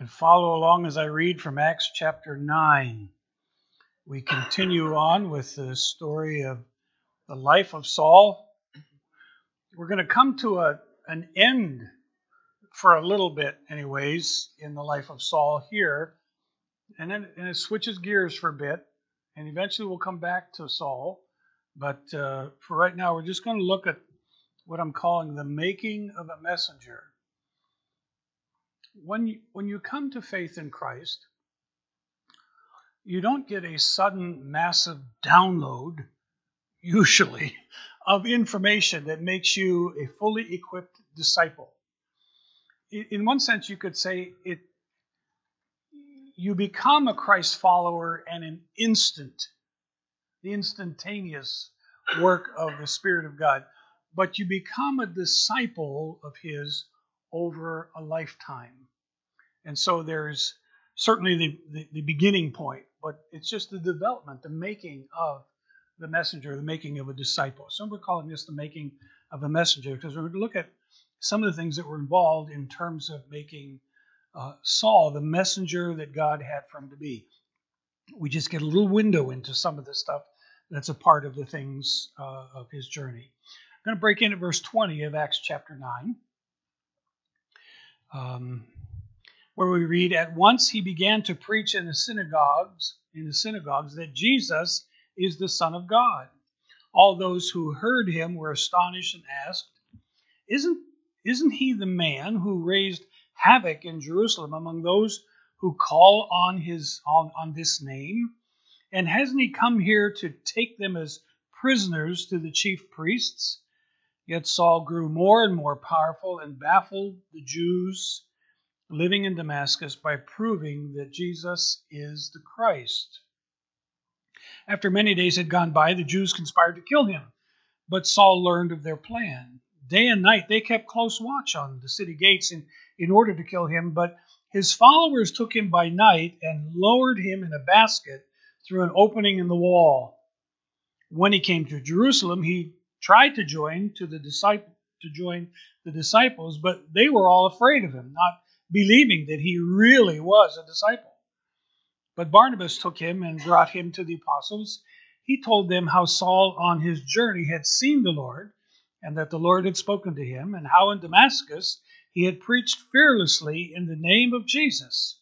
and follow along as I read from Acts chapter 9. We continue on with the story of the life of Saul. We're going to come to a, an end for a little bit, anyways, in the life of Saul here. And then and it switches gears for a bit, and eventually we'll come back to Saul. But uh, for right now, we're just going to look at what I'm calling the making of a messenger when you, when you come to faith in Christ, you don't get a sudden massive download, usually, of information that makes you a fully equipped disciple. In one sense, you could say it you become a Christ follower and an instant, the instantaneous work of the Spirit of God. But you become a disciple of His over a lifetime. And so there's certainly the, the, the, beginning point, but it's just the development, the making of the messenger, the making of a disciple. Some we're calling this the making of a messenger because we're going to look at some of the things that were involved in terms of making uh, Saul the messenger that God had for him to be. We just get a little window into some of the stuff that's a part of the things uh, of his journey. I'm going to break in at verse 20 of Acts chapter 9 um, where we read, At once he began to preach in the synagogues, in the synagogues, that Jesus is the Son of God. All those who heard him were astonished and asked, Isn't, isn't he the man who raised havoc in Jerusalem among those who call on his on, on this name? And hasn't he come here to take them as prisoners to the chief priests? Yet Saul grew more and more powerful and baffled the Jews living in Damascus by proving that Jesus is the Christ. After many days had gone by, the Jews conspired to kill him, but Saul learned of their plan. Day and night they kept close watch on the city gates in, in order to kill him, but his followers took him by night and lowered him in a basket through an opening in the wall. When he came to Jerusalem, he tried to join to the disciple to join the disciples, but they were all afraid of him, not believing that he really was a disciple. But Barnabas took him and brought him to the apostles. He told them how Saul on his journey had seen the Lord, and that the Lord had spoken to him, and how in Damascus he had preached fearlessly in the name of Jesus.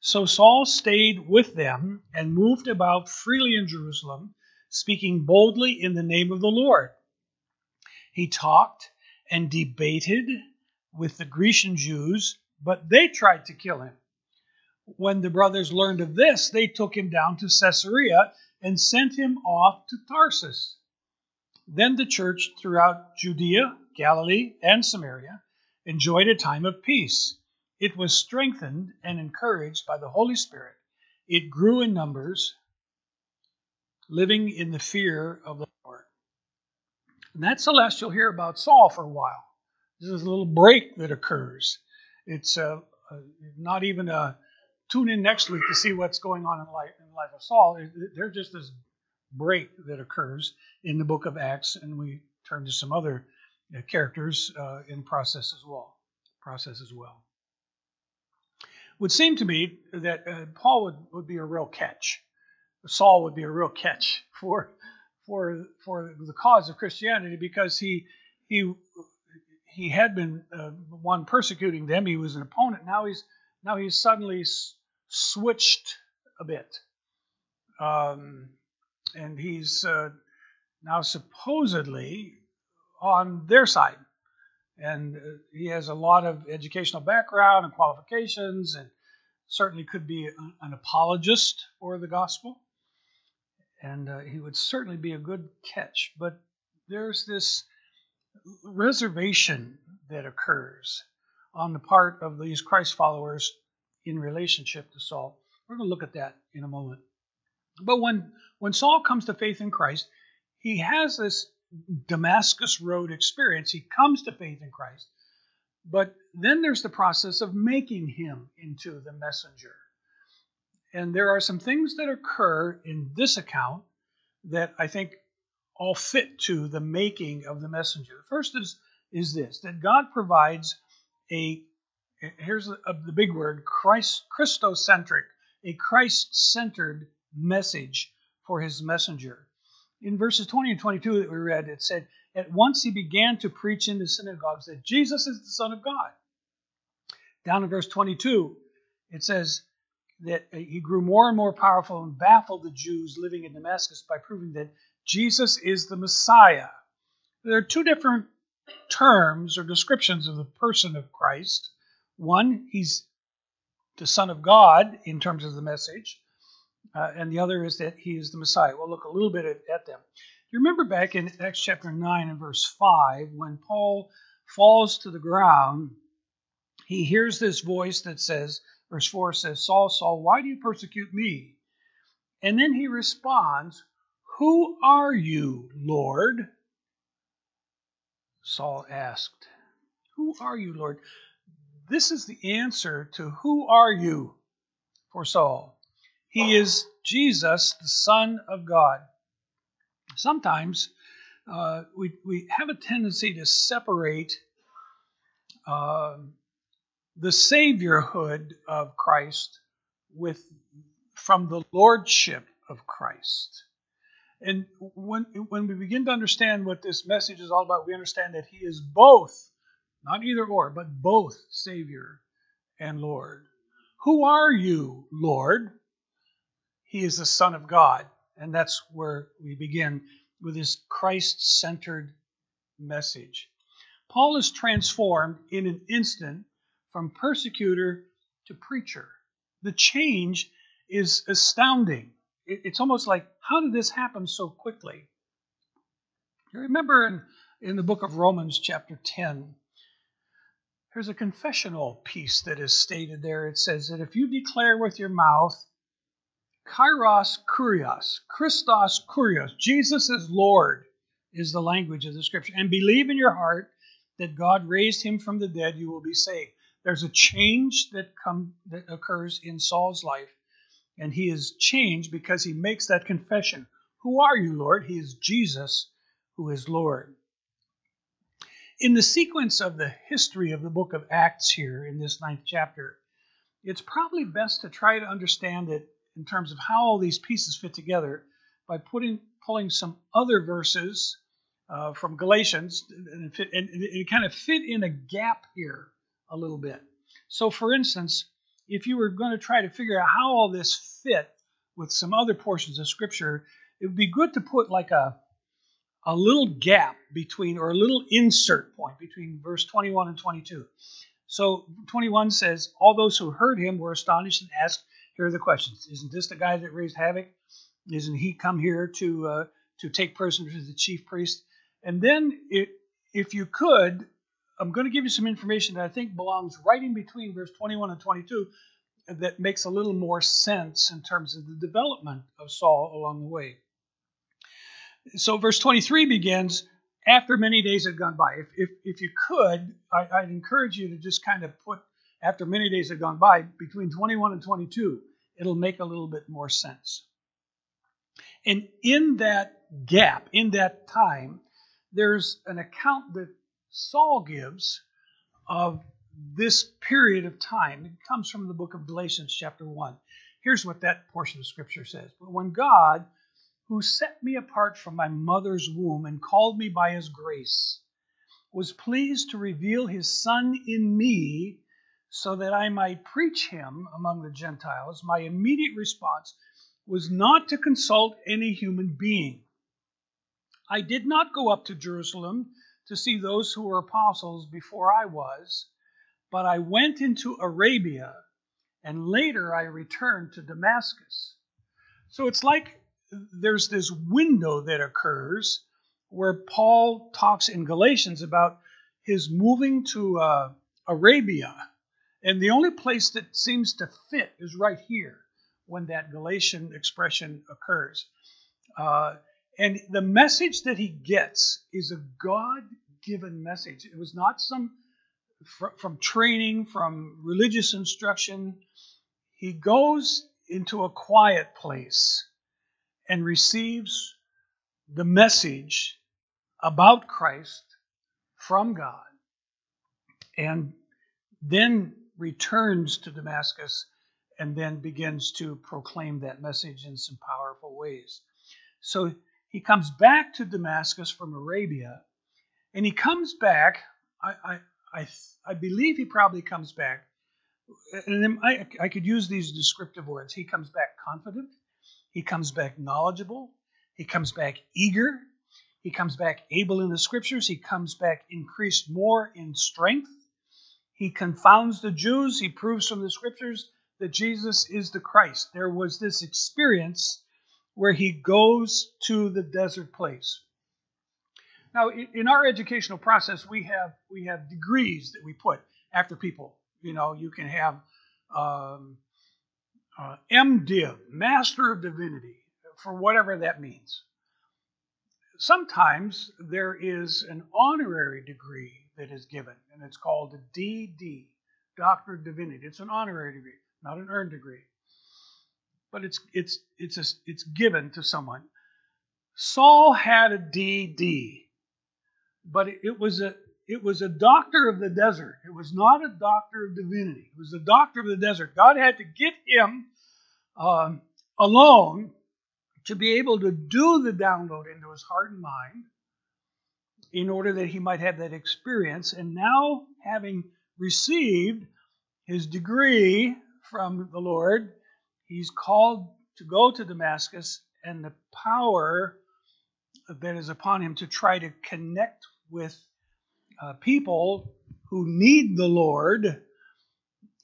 So Saul stayed with them and moved about freely in Jerusalem, speaking boldly in the name of the Lord. He talked and debated with the Grecian Jews, but they tried to kill him. When the brothers learned of this, they took him down to Caesarea and sent him off to Tarsus. Then the church throughout Judea, Galilee, and Samaria enjoyed a time of peace. It was strengthened and encouraged by the Holy Spirit. It grew in numbers, living in the fear of the. And that's the last you'll hear about Saul for a while. This is a little break that occurs. It's uh, uh, not even a tune in next week to see what's going on in life in the life of Saul. There's just this break that occurs in the book of Acts, and we turn to some other uh, characters uh, in process as well. Process as well. Would seem to me that uh, Paul would, would be a real catch. Saul would be a real catch for for for the cause of Christianity because he he he had been uh, one persecuting them. He was an opponent. Now he's now he's suddenly s- switched a bit, um, and he's uh, now supposedly on their side, and uh, he has a lot of educational background and qualifications, and certainly could be an apologist for the gospel and uh, he would certainly be a good catch. But there's this reservation that occurs on the part of these Christ followers in relationship to Saul. We're going to look at that in a moment. But when, when Saul comes to faith in Christ, he has this Damascus Road experience. He comes to faith in Christ. But then there's the process of making him into the messenger. And there are some things that occur in this account that I think all fit to the making of the messenger. The first is, is this that God provides a, here's a, a, the big word Christ, Christocentric, a Christ centered message for his messenger. In verses 20 and 22 that we read, it said, At once he began to preach in the synagogues that Jesus is the Son of God. Down in verse 22, it says that he grew more and more powerful and baffled the Jews living in Damascus by proving that Jesus is the Messiah. There are two different terms or descriptions of the person of Christ. One, he's the Son of God in terms of the message, uh, and the other is that he is the Messiah. We'll look a little bit at, at them. You remember back in Acts chapter 9 and verse 5, when Paul falls to the ground, he hears this voice that says, verse 4 says, Saul, Saul, why do you persecute me? And then he responds, Who are you, Lord? Saul asked. Who are you, Lord? This is the answer to who are you for Saul. He is Jesus, the Son of God. Sometimes uh, we, we have a tendency to separate uh, the saviorhood of Christ with from the lordship of Christ. And when, when we begin to understand what this message is all about, we understand that He is both, not either or, but both Savior and Lord. Who are you, Lord? He is the Son of God. And that's where we begin with his Christ centered message. Paul is transformed in an instant from persecutor to preacher. The change is astounding it's almost like, how did this happen so quickly? You remember in, in the book of Romans, chapter 10, there's a confessional piece that is stated there. It says that if you declare with your mouth, Kairos Kurios, Christos Kurios, Jesus is Lord, is the language of the scripture, and believe in your heart that God raised him from the dead, you will be saved. There's a change that come that occurs in Saul's life and he is changed because he makes that confession. Who are you, Lord? He is Jesus who is Lord. In the sequence of the history of the book of Acts here in this ninth chapter, it's probably best to try to understand it in terms of how all these pieces fit together by putting pulling some other verses uh, from Galatians and, fit, and it kind of fit in a gap here a little bit. So, for instance, if you were going to try to figure out how all this fit with some other portions of Scripture, it would be good to put like a a little gap between, or a little insert point between verse 21 and 22. So 21 says, All those who heard him were astonished and asked, Here are the questions. Isn't this the guy that raised havoc? Isn't he come here to uh, to take prisoners to the chief priest? And then, it, if you could, I'm going to give you some information that I think belongs right in between verse 21 and 22 that makes a little more sense in terms of the development of Saul along the way. So, verse 23 begins after many days had gone by. If, if, if you could, I, I'd encourage you to just kind of put after many days had gone by between 21 and 22. It'll make a little bit more sense. And in that gap, in that time, there's an account that Saul gives of this period of time. It comes from the book of Galatians, chapter 1. Here's what that portion of scripture says But when God, who set me apart from my mother's womb and called me by his grace, was pleased to reveal his Son in me so that I might preach him among the Gentiles, my immediate response was not to consult any human being. I did not go up to Jerusalem to see those who were apostles before I was, but I went into Arabia, and later I returned to Damascus. So it's like there's this window that occurs where Paul talks in Galatians about his moving to uh, Arabia. And the only place that seems to fit is right here when that Galatian expression occurs. Uh, and the message that he gets is a God given message. It was not some fr- from training, from religious instruction. He goes into a quiet place and receives the message about Christ from God and then returns to Damascus and then begins to proclaim that message in some powerful ways. So he comes back to Damascus from Arabia, and he comes back. I, I, I, I believe he probably comes back, and I, I could use these descriptive words. He comes back confident, he comes back knowledgeable, he comes back eager, he comes back able in the scriptures, he comes back increased more in strength. He confounds the Jews, he proves from the scriptures that Jesus is the Christ. There was this experience where he goes to the desert place. Now, in our educational process, we have we have degrees that we put after people. You know, you can have um, uh, MDiv, Master of Divinity, for whatever that means. Sometimes there is an honorary degree that is given, and it's called a DD, Doctor of Divinity. It's an honorary degree not an earned degree. But it's it's it's a, it's given to someone. Saul had a DD, but it, was a it was a doctor of the desert. It was not a doctor of divinity. It was a doctor of the desert. God had to get him um, alone to be able to do the download into his heart and mind in order that he might have that experience. And now, having received his degree from the Lord. He's called to go to Damascus, and the power that is upon him to try to connect with uh, people who need the Lord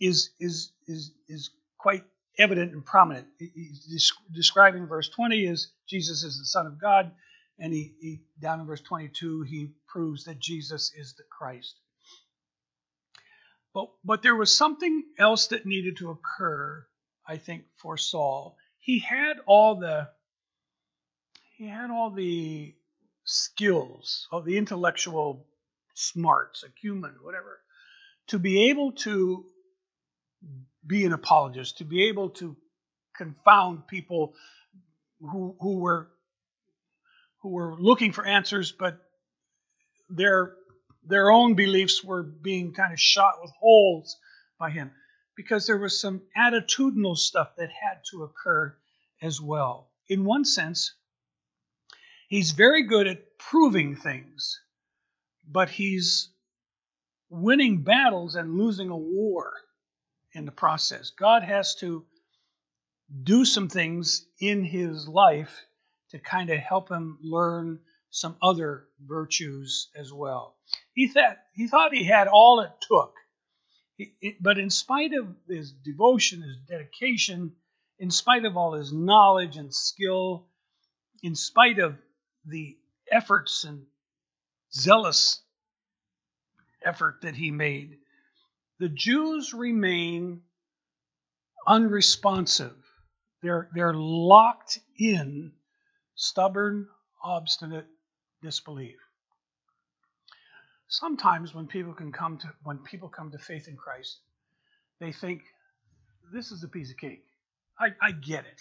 is is is is quite evident and prominent. He's describing verse 20 as Jesus is the Son of God, and he, he down in verse 22 he proves that Jesus is the Christ. But, but there was something else that needed to occur, I think, for Saul. He had all the he had all the skills, all the intellectual smarts, acumen, whatever, to be able to be an apologist, to be able to confound people who who were who were looking for answers, but their their own beliefs were being kind of shot with holes by him because there was some attitudinal stuff that had to occur as well. In one sense, he's very good at proving things, but he's winning battles and losing a war in the process. God has to do some things in his life to kind of help him learn some other virtues as well. He thought he, thought he had all it took. But in spite of his devotion, his dedication, in spite of all his knowledge and skill, in spite of the efforts and zealous effort that he made, the Jews remain unresponsive. They're, they're locked in stubborn, obstinate disbelief. Sometimes when people can come to when people come to faith in Christ, they think this is a piece of cake. I, I get it.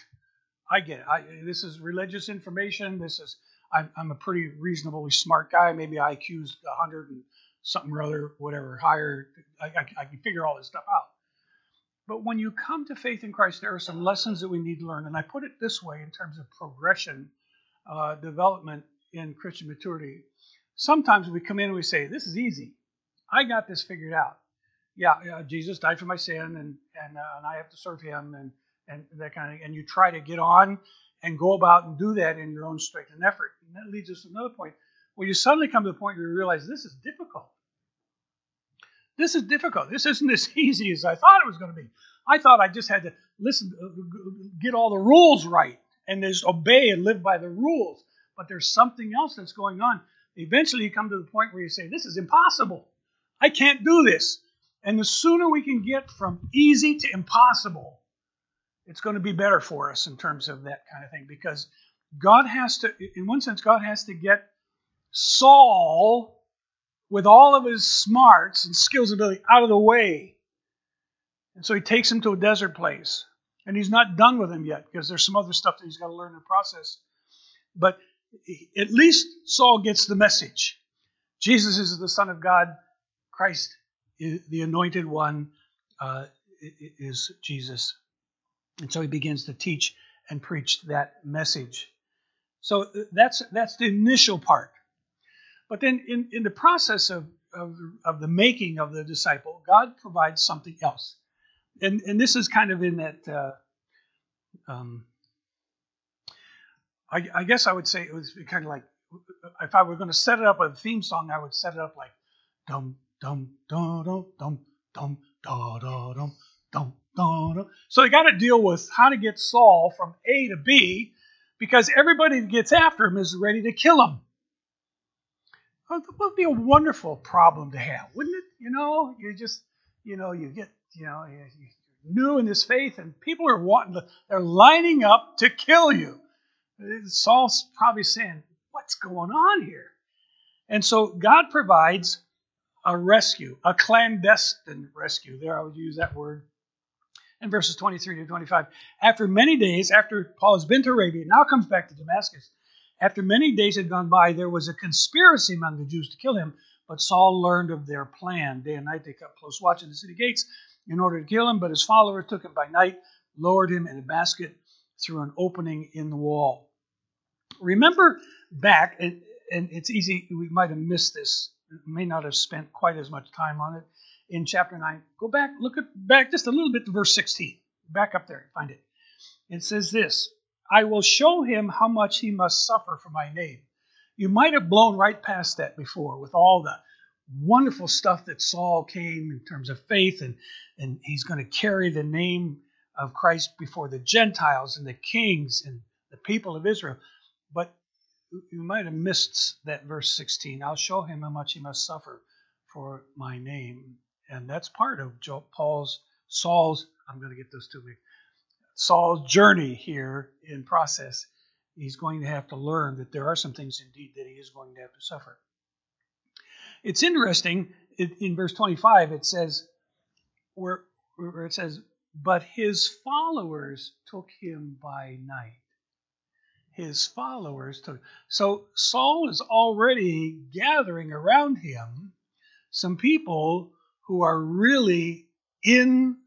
I get it. I, this is religious information. This is I'm, I'm a pretty reasonably smart guy. Maybe IQ's 100 and something or other, whatever, higher. I, I, I can figure all this stuff out. But when you come to faith in Christ, there are some lessons that we need to learn. And I put it this way in terms of progression, uh, development in Christian maturity. Sometimes we come in and we say, This is easy. I got this figured out. Yeah, Jesus died for my sin, and and, uh, and I have to serve Him, and and that kind of. And you try to get on and go about and do that in your own strength and effort. And that leads us to another point where you suddenly come to the point where you realize this is difficult. This is difficult. This isn't as easy as I thought it was going to be. I thought I just had to listen, uh, get all the rules right, and just obey and live by the rules but there's something else that's going on. Eventually, you come to the point where you say, This is impossible. I can't do this. And the sooner we can get from easy to impossible, it's going to be better for us in terms of that kind of thing because God has to, in one sense, God has to get Saul with all of his smarts and skills and ability out of the way. And so he takes him to a desert place. And he's not done with him yet because there's some other stuff that he's got to learn in the process. But at least Saul gets the message. Jesus is the Son of God, Christ is the anointed one, uh, is Jesus. And so he begins to teach and preach that message. So uh, that's that's the initial part. But then in, in the process of, of, of the making of the disciple, God provides something else. And, and this is kind of in that, uh, um, I, I guess I would say it was kind of like, if I were going to set it up with a theme song, I would set it up like dum, dum, dum, dum, dum, dum, da, dum, dum, da, dum. So they got to deal with how to get Saul from A to B because everybody that gets after him is ready to kill him. Well, that would be a wonderful problem to have, wouldn't it? You know, you just, you know, you get, you know, you're new in this faith, and people are wanting to, they're lining up to kill you. Saul's probably saying, What's going on here? And so God provides a rescue, a clandestine rescue. There, I would use that word. In verses 23 to 25. After many days, after Paul has been to Arabia, now comes back to Damascus. After many days had gone by, there was a conspiracy among the Jews to kill him, but Saul learned of their plan. Day and night they kept close watch at the city gates in order to kill him, but his followers took him by night, lowered him in a basket through an opening in the wall. Remember back, and, and it's easy, we might have missed this, may not have spent quite as much time on it in chapter 9. Go back, look at back just a little bit to verse 16. Back up there, find it. It says this I will show him how much he must suffer for my name. You might have blown right past that before with all the wonderful stuff that Saul came in terms of faith, and, and he's going to carry the name of Christ before the Gentiles and the kings and the people of Israel. But you might have missed that verse 16. I'll show him how much he must suffer for my name. And that's part of Paul's, Saul's, I'm going to get those to me, Saul's journey here in process, he's going to have to learn that there are some things indeed that he is going to have to suffer. It's interesting in verse 25, it says, where it says, but his followers took him by night. His followers took. So Saul is already gathering around him some people who are really in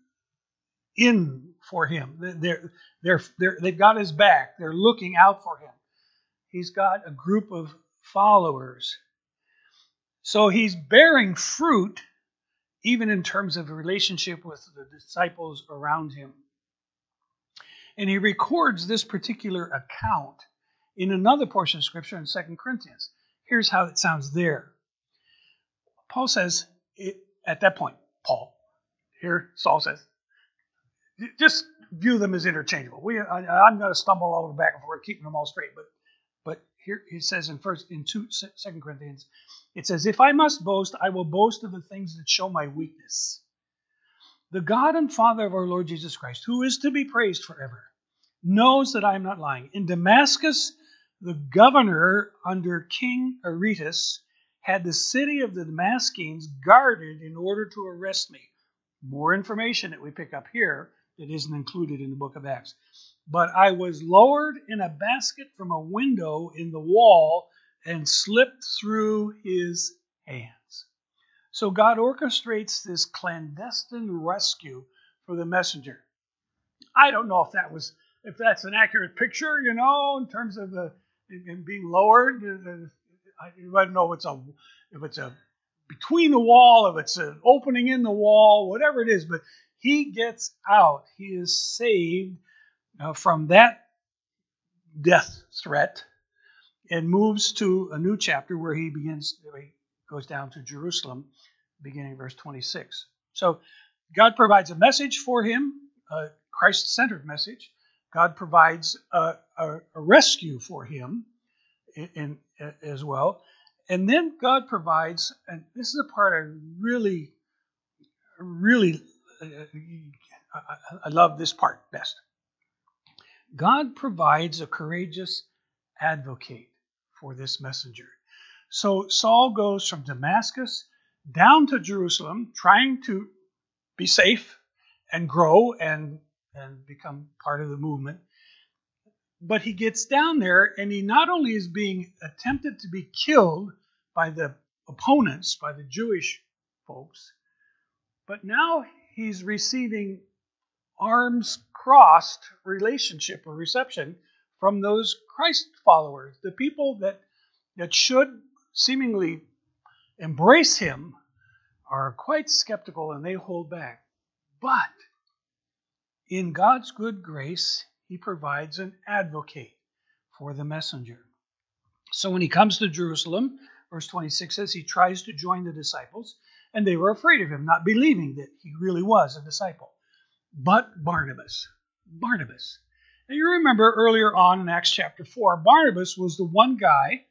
in for him. They're, they're, they're, they've got his back. They're looking out for him. He's got a group of followers. So he's bearing fruit even in terms of relationship with the disciples around him. And he records this particular account in another portion of Scripture in 2 Corinthians. Here's how it sounds there. Paul says, at that point, Paul, here Saul says, just view them as interchangeable. We, I, am going to stumble all over back and forth, keeping them all straight. But, but here he says in first in two, Second Corinthians, it says, "If I must boast, I will boast of the things that show my weakness." The God and Father of our Lord Jesus Christ, who is to be praised forever, knows that I am not lying. In Damascus, the governor under King Aretas had the city of the Damascenes guarded in order to arrest me. More information that we pick up here that isn't included in the book of Acts. But I was lowered in a basket from a window in the wall and slipped through his hands. So God orchestrates this clandestine rescue for the messenger. I don't know if that was if that's an accurate picture, you know, in terms of the and being lowered. I don't know if it's a if it's a between the wall, if it's an opening in the wall, whatever it is, but he gets out. He is saved uh, from that death threat and moves to a new chapter where he begins, he goes down to Jerusalem, beginning verse 26. So God provides a message for him, a Christ centered message. God provides a, a, a rescue for him in, in, as well. And then God provides, and this is a part I really, really uh, I love this part best. God provides a courageous advocate for this messenger. So Saul goes from Damascus down to Jerusalem, trying to be safe and grow and, and become part of the movement. But he gets down there and he not only is being attempted to be killed by the opponents, by the Jewish folks, but now he's receiving arms crossed relationship or reception from those Christ followers, the people that that should seemingly embrace him are quite skeptical and they hold back. But in God's good grace, he provides an advocate for the messenger. So when he comes to Jerusalem, verse 26 says he tries to join the disciples, and they were afraid of him, not believing that he really was a disciple. But Barnabas, Barnabas. Now you remember earlier on in Acts chapter 4, Barnabas was the one guy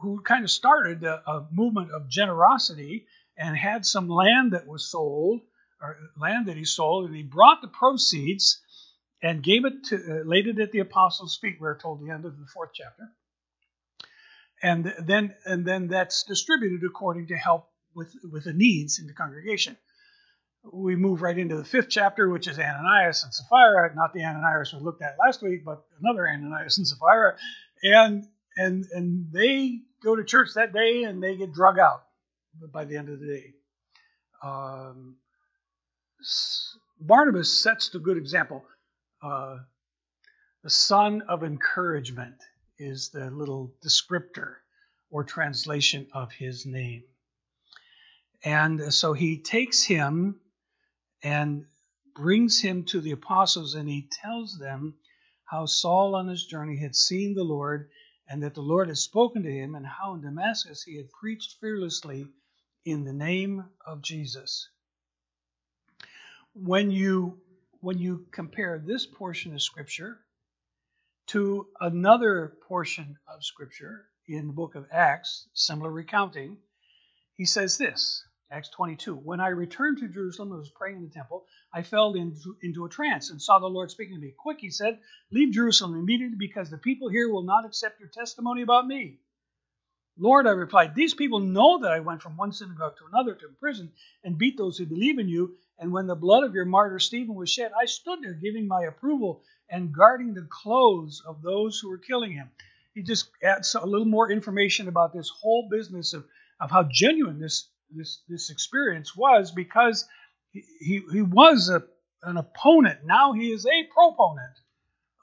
who, kind of started a, a movement of generosity and had some land that was sold, or land that he sold, and he brought the proceeds and gave it to, uh, laid it at the apostles' feet. We're told the end of the fourth chapter, and then and then that's distributed according to help with with the needs in the congregation. We move right into the fifth chapter, which is Ananias and Sapphira, not the Ananias we looked at last week, but another Ananias and Sapphira, and and and they go to church that day and they get drug out by the end of the day. Um, Barnabas sets the good example. Uh, the son of encouragement is the little descriptor or translation of his name. And so he takes him and brings him to the apostles, and he tells them how Saul on his journey had seen the Lord, and that the Lord had spoken to him, and how in Damascus he had preached fearlessly in the name of Jesus. When you when you compare this portion of scripture to another portion of scripture in the book of Acts, similar recounting, he says this Acts 22. When I returned to Jerusalem and was praying in the temple, I fell into, into a trance and saw the Lord speaking to me. Quick, he said, leave Jerusalem immediately because the people here will not accept your testimony about me. Lord, I replied, these people know that I went from one synagogue to another to prison and beat those who believe in you. And when the blood of your martyr Stephen was shed, I stood there giving my approval and guarding the clothes of those who were killing him. He just adds a little more information about this whole business of, of how genuine this this this experience was because he, he, he was a, an opponent. Now he is a proponent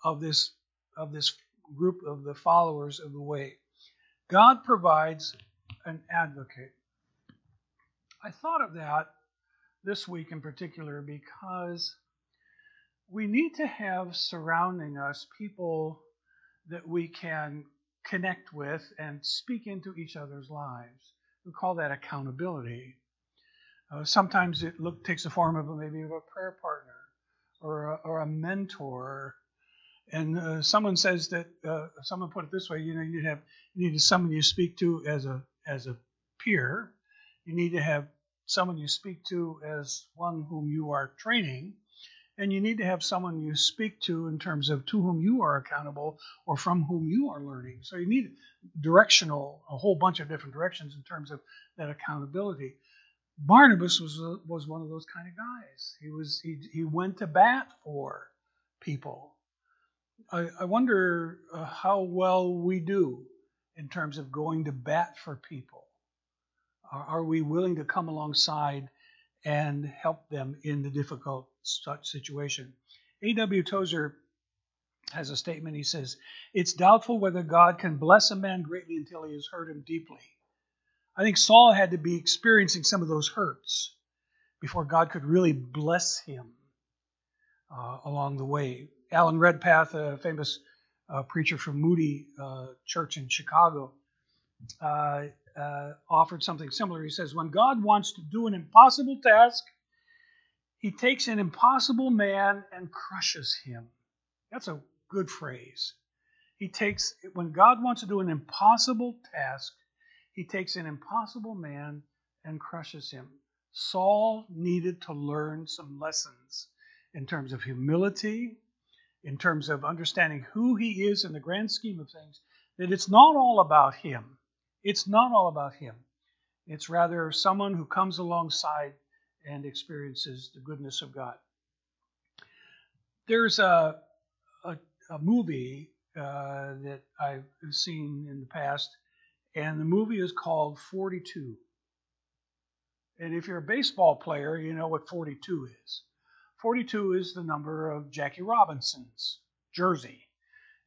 of this of this group of the followers of the way. God provides an advocate. I thought of that this week in particular because we need to have surrounding us people that we can connect with and speak into each other's lives. We call that accountability. Uh, sometimes it look, takes the form of a, maybe of a prayer partner or a, or a mentor. And uh, someone says that uh, someone put it this way: you know, you have you need someone you speak to as a as a peer. You need to have someone you speak to as one whom you are training, and you need to have someone you speak to in terms of to whom you are accountable or from whom you are learning. So you need directional, a whole bunch of different directions in terms of that accountability. Barnabas was was one of those kind of guys. He was he he went to bat for people. I, I wonder uh, how well we do in terms of going to bat for people. Are, are we willing to come alongside and help them in the difficult such situation. A.W. Tozer has a statement. He says, It's doubtful whether God can bless a man greatly until he has hurt him deeply. I think Saul had to be experiencing some of those hurts before God could really bless him uh, along the way. Alan Redpath, a famous uh, preacher from Moody uh, Church in Chicago, uh, uh, offered something similar. He says, When God wants to do an impossible task, he takes an impossible man and crushes him. That's a good phrase. He takes, when God wants to do an impossible task, he takes an impossible man and crushes him. Saul needed to learn some lessons in terms of humility, in terms of understanding who he is in the grand scheme of things, that it's not all about him. It's not all about him. It's rather someone who comes alongside and experiences the goodness of God. There's a, a, a movie uh, that I've seen in the past, and the movie is called 42. And if you're a baseball player, you know what 42 is. 42 is the number of Jackie Robinson's jersey.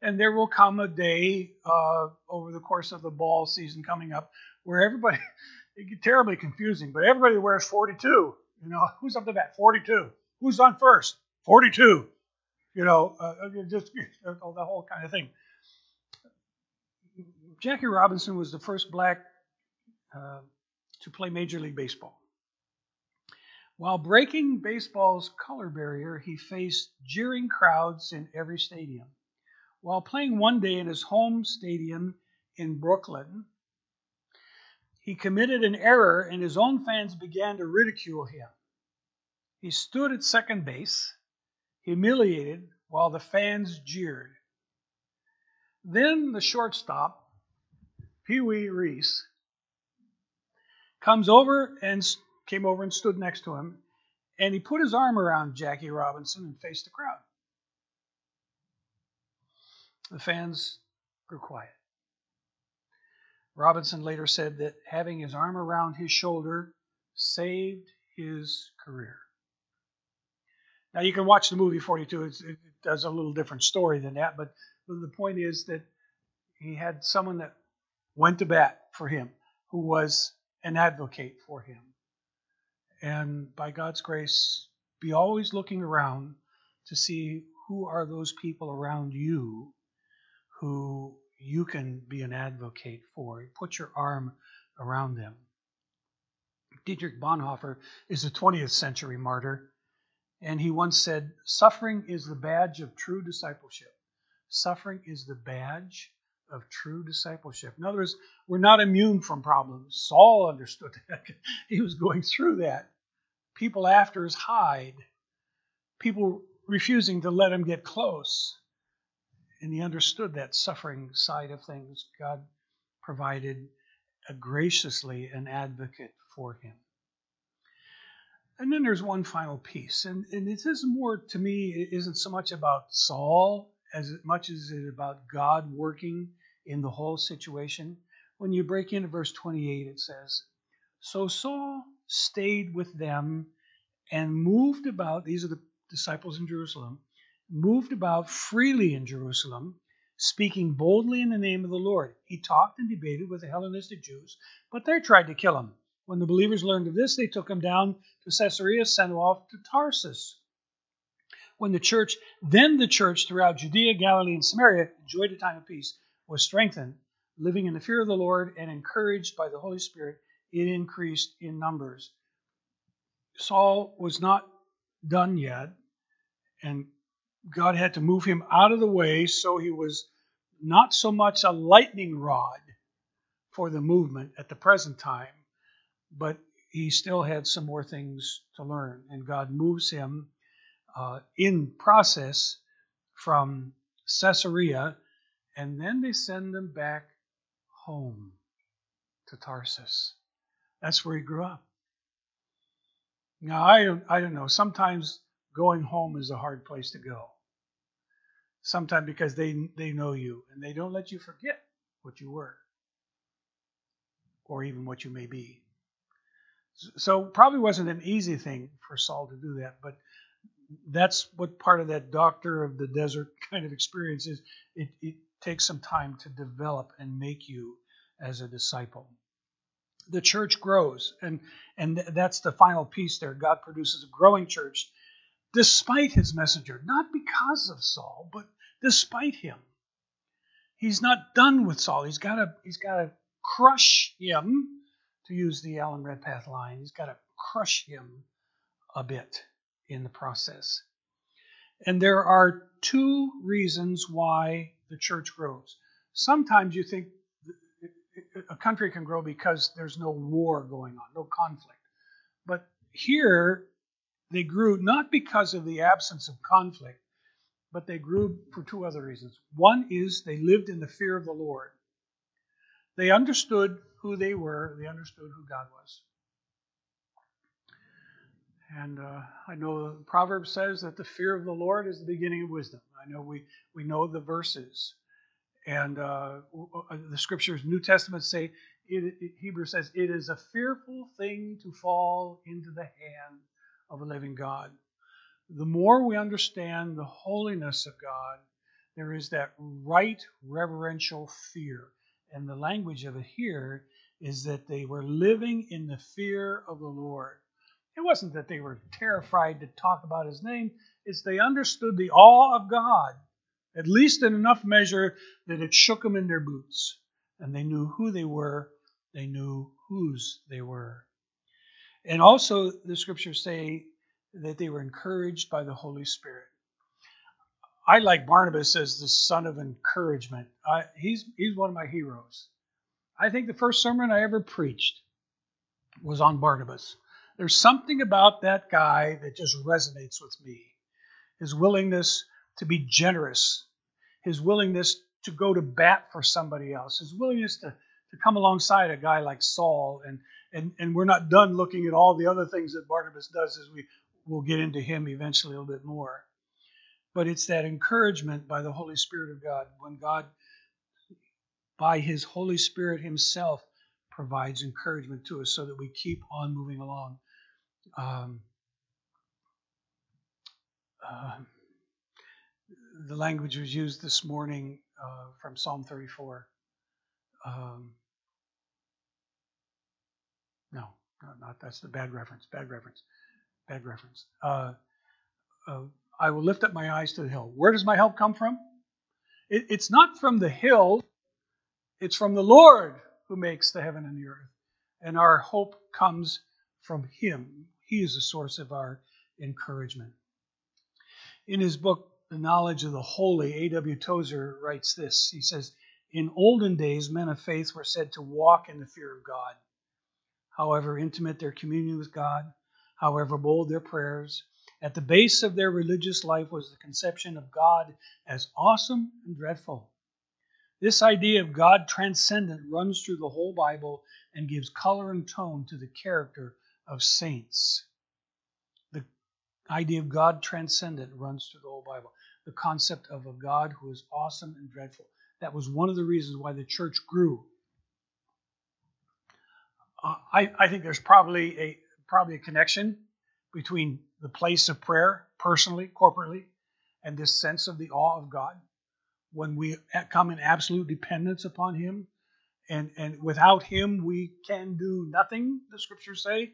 And there will come a day uh, over the course of the ball season coming up where everybody, it gets terribly confusing, but everybody wears 42. You know, who's up to bat? 42. Who's on first? 42. You know, uh, uh just the whole kind of thing. Jackie Robinson was the first black uh, to play Major League Baseball. While breaking baseball's color barrier, he faced jeering crowds in every stadium. While playing one day in his home stadium in Brooklyn, he committed an error and his own fans began to ridicule him. He stood at second base, humiliated, while the fans jeered. Then the shortstop, Pee Wee Reese, comes over and came over and stood next to him, and he put his arm around Jackie Robinson and faced the crowd. The fans grew quiet. Robinson later said that having his arm around his shoulder saved his career. Now, you can watch the movie 42. It's, it does a little different story than that, but the point is that he had someone that went to bat for him who was an advocate for him. And by God's grace, be always looking around to see who are those people around you who you can be an advocate for. Put your arm around them. Dietrich Bonhoeffer is a 20th century martyr, and he once said, Suffering is the badge of true discipleship. Suffering is the badge of true discipleship. In other words, we're not immune from problems. Saul understood that. he was going through that. People after his hide, people refusing to let him get close. And he understood that suffering side of things. God provided graciously an advocate for him. And then there's one final piece, and, and it is more to me, it isn't so much about Saul as much as it about God working in the whole situation. When you break into verse 28, it says, So Saul stayed with them and moved about, these are the disciples in Jerusalem, moved about freely in Jerusalem, speaking boldly in the name of the Lord. He talked and debated with the Hellenistic Jews, but they tried to kill him. When the believers learned of this, they took him down to Caesarea, sent him off to Tarsus. When the church, then the church throughout Judea, Galilee, and Samaria enjoyed a time of peace, was strengthened, living in the fear of the Lord and encouraged by the Holy Spirit, it increased in numbers. Saul was not done yet, and God had to move him out of the way so he was not so much a lightning rod for the movement at the present time, but he still had some more things to learn. And God moves him uh, in process from Caesarea, and then they send him back home to Tarsus. That's where he grew up. Now, I, I don't know. Sometimes going home is a hard place to go. Sometimes because they they know you and they don't let you forget what you were or even what you may be. So probably wasn't an easy thing for Saul to do that, but that's what part of that doctor of the desert kind of experience is. It, it takes some time to develop and make you as a disciple. The church grows, and and that's the final piece there. God produces a growing church despite his messenger, not because of Saul, but despite him. He's not done with Saul. He's got to he's got to crush him, to use the Alan Redpath line. He's got to crush him a bit in the process. And there are two reasons why the church grows. Sometimes you think a country can grow because there's no war going on, no conflict. But here, they grew not because of the absence of conflict, but they grew for two other reasons. One is they lived in the fear of the Lord. They understood who they were, they understood who God was. And uh, I know the proverb says that the fear of the Lord is the beginning of wisdom. I know we, we know the verses. And uh, uh the scriptures, New Testament say, it, it, Hebrew says, it is a fearful thing to fall into the hand of a living God. The more we understand the holiness of God, there is that right reverential fear. And the language of it here is that they were living in the fear of the Lord. It wasn't that they were terrified to talk about his name, it's they understood the awe of God, at least in enough measure that it shook them in their boots. And they knew who they were, they knew whose they were. And also, the scriptures say that they were encouraged by the Holy Spirit. I like Barnabas as the son of encouragement. I, he's, he's one of my heroes. I think the first sermon I ever preached was on Barnabas. There's something about that guy that just resonates with me. His willingness to be generous, his willingness to go to bat for somebody else, his willingness to, to come alongside a guy like Saul. And, and, and we're not done looking at all the other things that Barnabas does as we will get into him eventually a little bit more. But it's that encouragement by the Holy Spirit of God when God, by His Holy Spirit Himself, provides encouragement to us so that we keep on moving along. Um, uh, the language was used this morning uh, from Psalm 34. Um, no, not, that's the bad reference. Bad reference. Bad reference. Uh, uh, I will lift up my eyes to the hill. Where does my help come from? It, it's not from the hill, it's from the Lord who makes the heaven and the earth. And our hope comes from Him. He is the source of our encouragement. In his book, The Knowledge of the Holy, A.W. Tozer writes this. He says, In olden days, men of faith were said to walk in the fear of God. However intimate their communion with God, however bold their prayers, at the base of their religious life was the conception of God as awesome and dreadful. This idea of God transcendent runs through the whole Bible and gives color and tone to the character of saints. The idea of God transcendent runs through the whole Bible. The concept of a God who is awesome and dreadful. That was one of the reasons why the church grew. Uh, I, I think there's probably a probably a connection between the place of prayer, personally, corporately, and this sense of the awe of God when we come in absolute dependence upon Him. And, and without Him, we can do nothing, the scriptures say.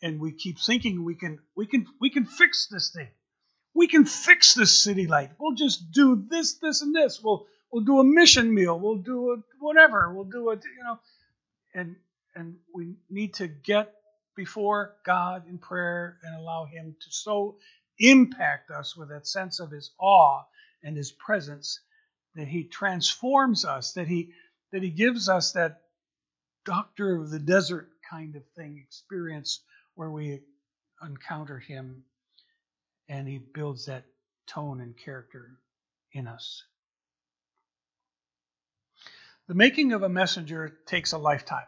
And we keep thinking we can we can we can fix this thing. We can fix this city light. We'll just do this, this, and this. We'll we'll do a mission meal. We'll do a whatever. We'll do it, you know. And and we need to get before God in prayer and allow Him to so impact us with that sense of His awe and His presence that He transforms us, that He that He gives us that doctor of the desert kind of thing experience where we encounter Him and He builds that tone and character in us. The making of a messenger takes a lifetime.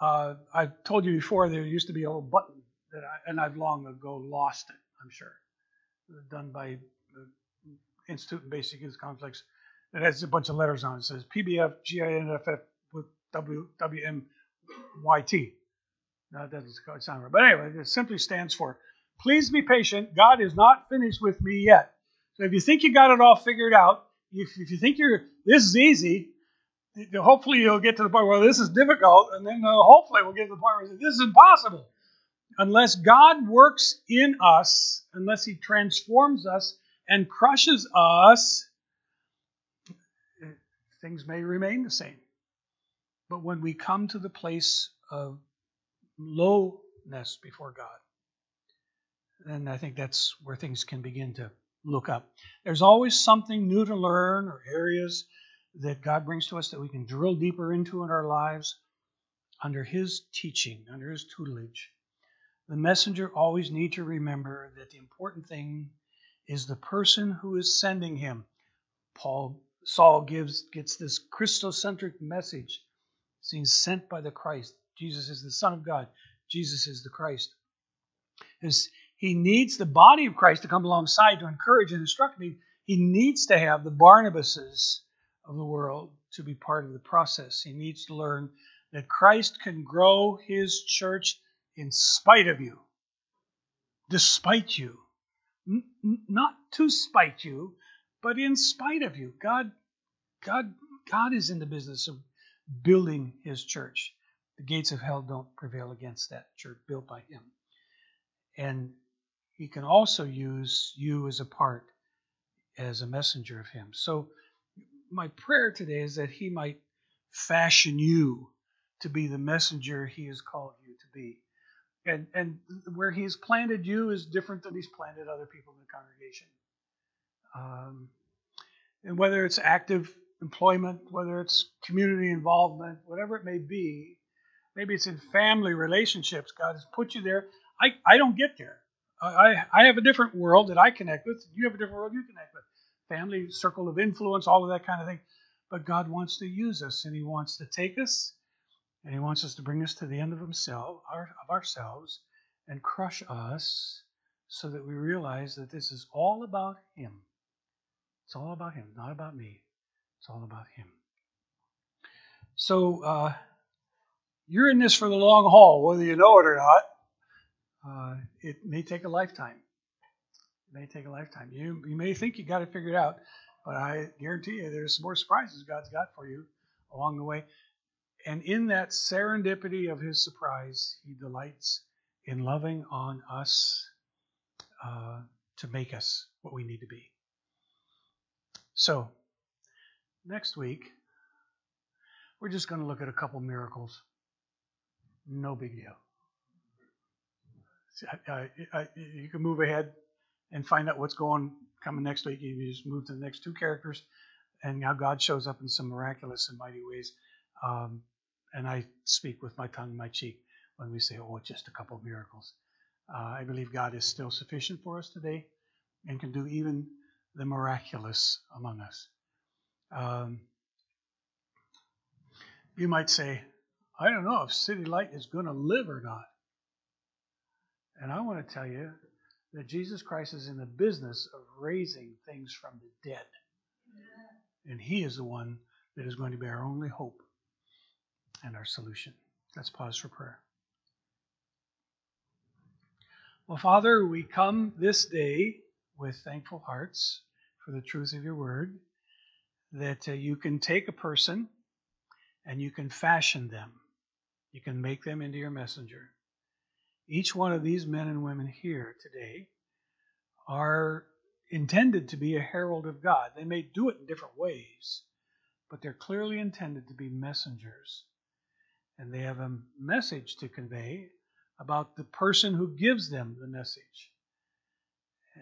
Uh, I've told you before there used to be a little button that I, and I've long ago lost it. I'm sure, done by the Institute in Basic Youth Conflicts. It has a bunch of letters on it. It says PBF GINFF with W WMYT. No, that doesn't sound right. But anyway, it simply stands for Please be patient. God is not finished with me yet. So if you think you got it all figured out, if, if you think you're this is easy, hopefully you'll get to the point where this is difficult, and then uh, hopefully we'll get to the point where this is impossible. Unless God works in us, unless He transforms us and crushes us, things may remain the same. But when we come to the place of lowness before God, then I think that's where things can begin to look up. There's always something new to learn or areas that God brings to us that we can drill deeper into in our lives under His teaching, under His tutelage. The messenger always need to remember that the important thing is the person who is sending him. Paul Saul gives gets this Christocentric message. He's sent by the Christ. Jesus is the Son of God. Jesus is the Christ. As he needs the body of Christ to come alongside to encourage and instruct me. He needs to have the Barnabases of the world to be part of the process. He needs to learn that Christ can grow his church in spite of you, despite you. Not to spite you, but in spite of you. God, God, God is in the business of building his church. The gates of hell don't prevail against that church built by him. And he can also use you as a part, as a messenger of him. So, my prayer today is that he might fashion you to be the messenger he has called you to be. And, and where he's planted you is different than he's planted other people in the congregation. Um, and whether it's active employment, whether it's community involvement, whatever it may be, maybe it's in family relationships. God has put you there. I, I don't get there. I, I have a different world that I connect with. You have a different world you connect with. Family, circle of influence, all of that kind of thing. But God wants to use us, and He wants to take us, and He wants us to bring us to the end of Himself, our, of ourselves, and crush us, so that we realize that this is all about Him. It's all about Him, not about me. It's all about Him. So uh, you're in this for the long haul, whether you know it or not. Uh, it may take a lifetime. May take a lifetime. You you may think you got it figured out, but I guarantee you there's more surprises God's got for you along the way. And in that serendipity of His surprise, He delights in loving on us uh, to make us what we need to be. So, next week, we're just going to look at a couple miracles. No big deal. you can move ahead and find out what's going coming next week. You just move to the next two characters, and now God shows up in some miraculous and mighty ways. Um, and I speak with my tongue in my cheek when we say, "Oh, just a couple of miracles." Uh, I believe God is still sufficient for us today, and can do even the miraculous among us. Um, you might say, I don't know if City Light is going to live or not. And I want to tell you that Jesus Christ is in the business of raising things from the dead. And He is the one that is going to be our only hope and our solution. Let's pause for prayer. Well, Father, we come this day with thankful hearts for the truth of your word, that uh, you can take a person and you can fashion them. You can make them into your messenger. Each one of these men and women here today are intended to be a herald of God. They may do it in different ways, but they're clearly intended to be messengers. And they have a message to convey about the person who gives them the message.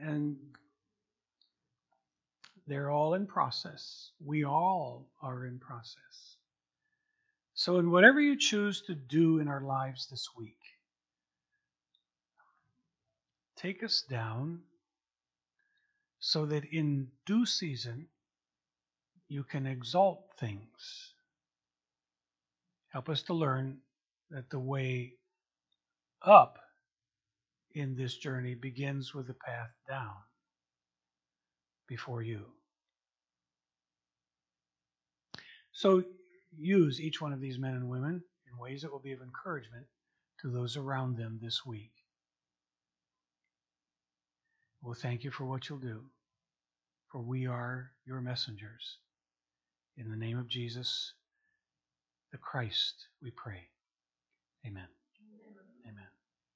And they're all in process. We all are in process. So, in whatever you choose to do in our lives this week, take us down so that in due season you can exalt things. Help us to learn that the way up in this journey begins with the path down before you. So use each one of these men and women in ways that will be of encouragement to those around them this week. We'll thank you for what you'll do, for we are your messengers. In the name of Jesus, the Christ, we pray. Amen.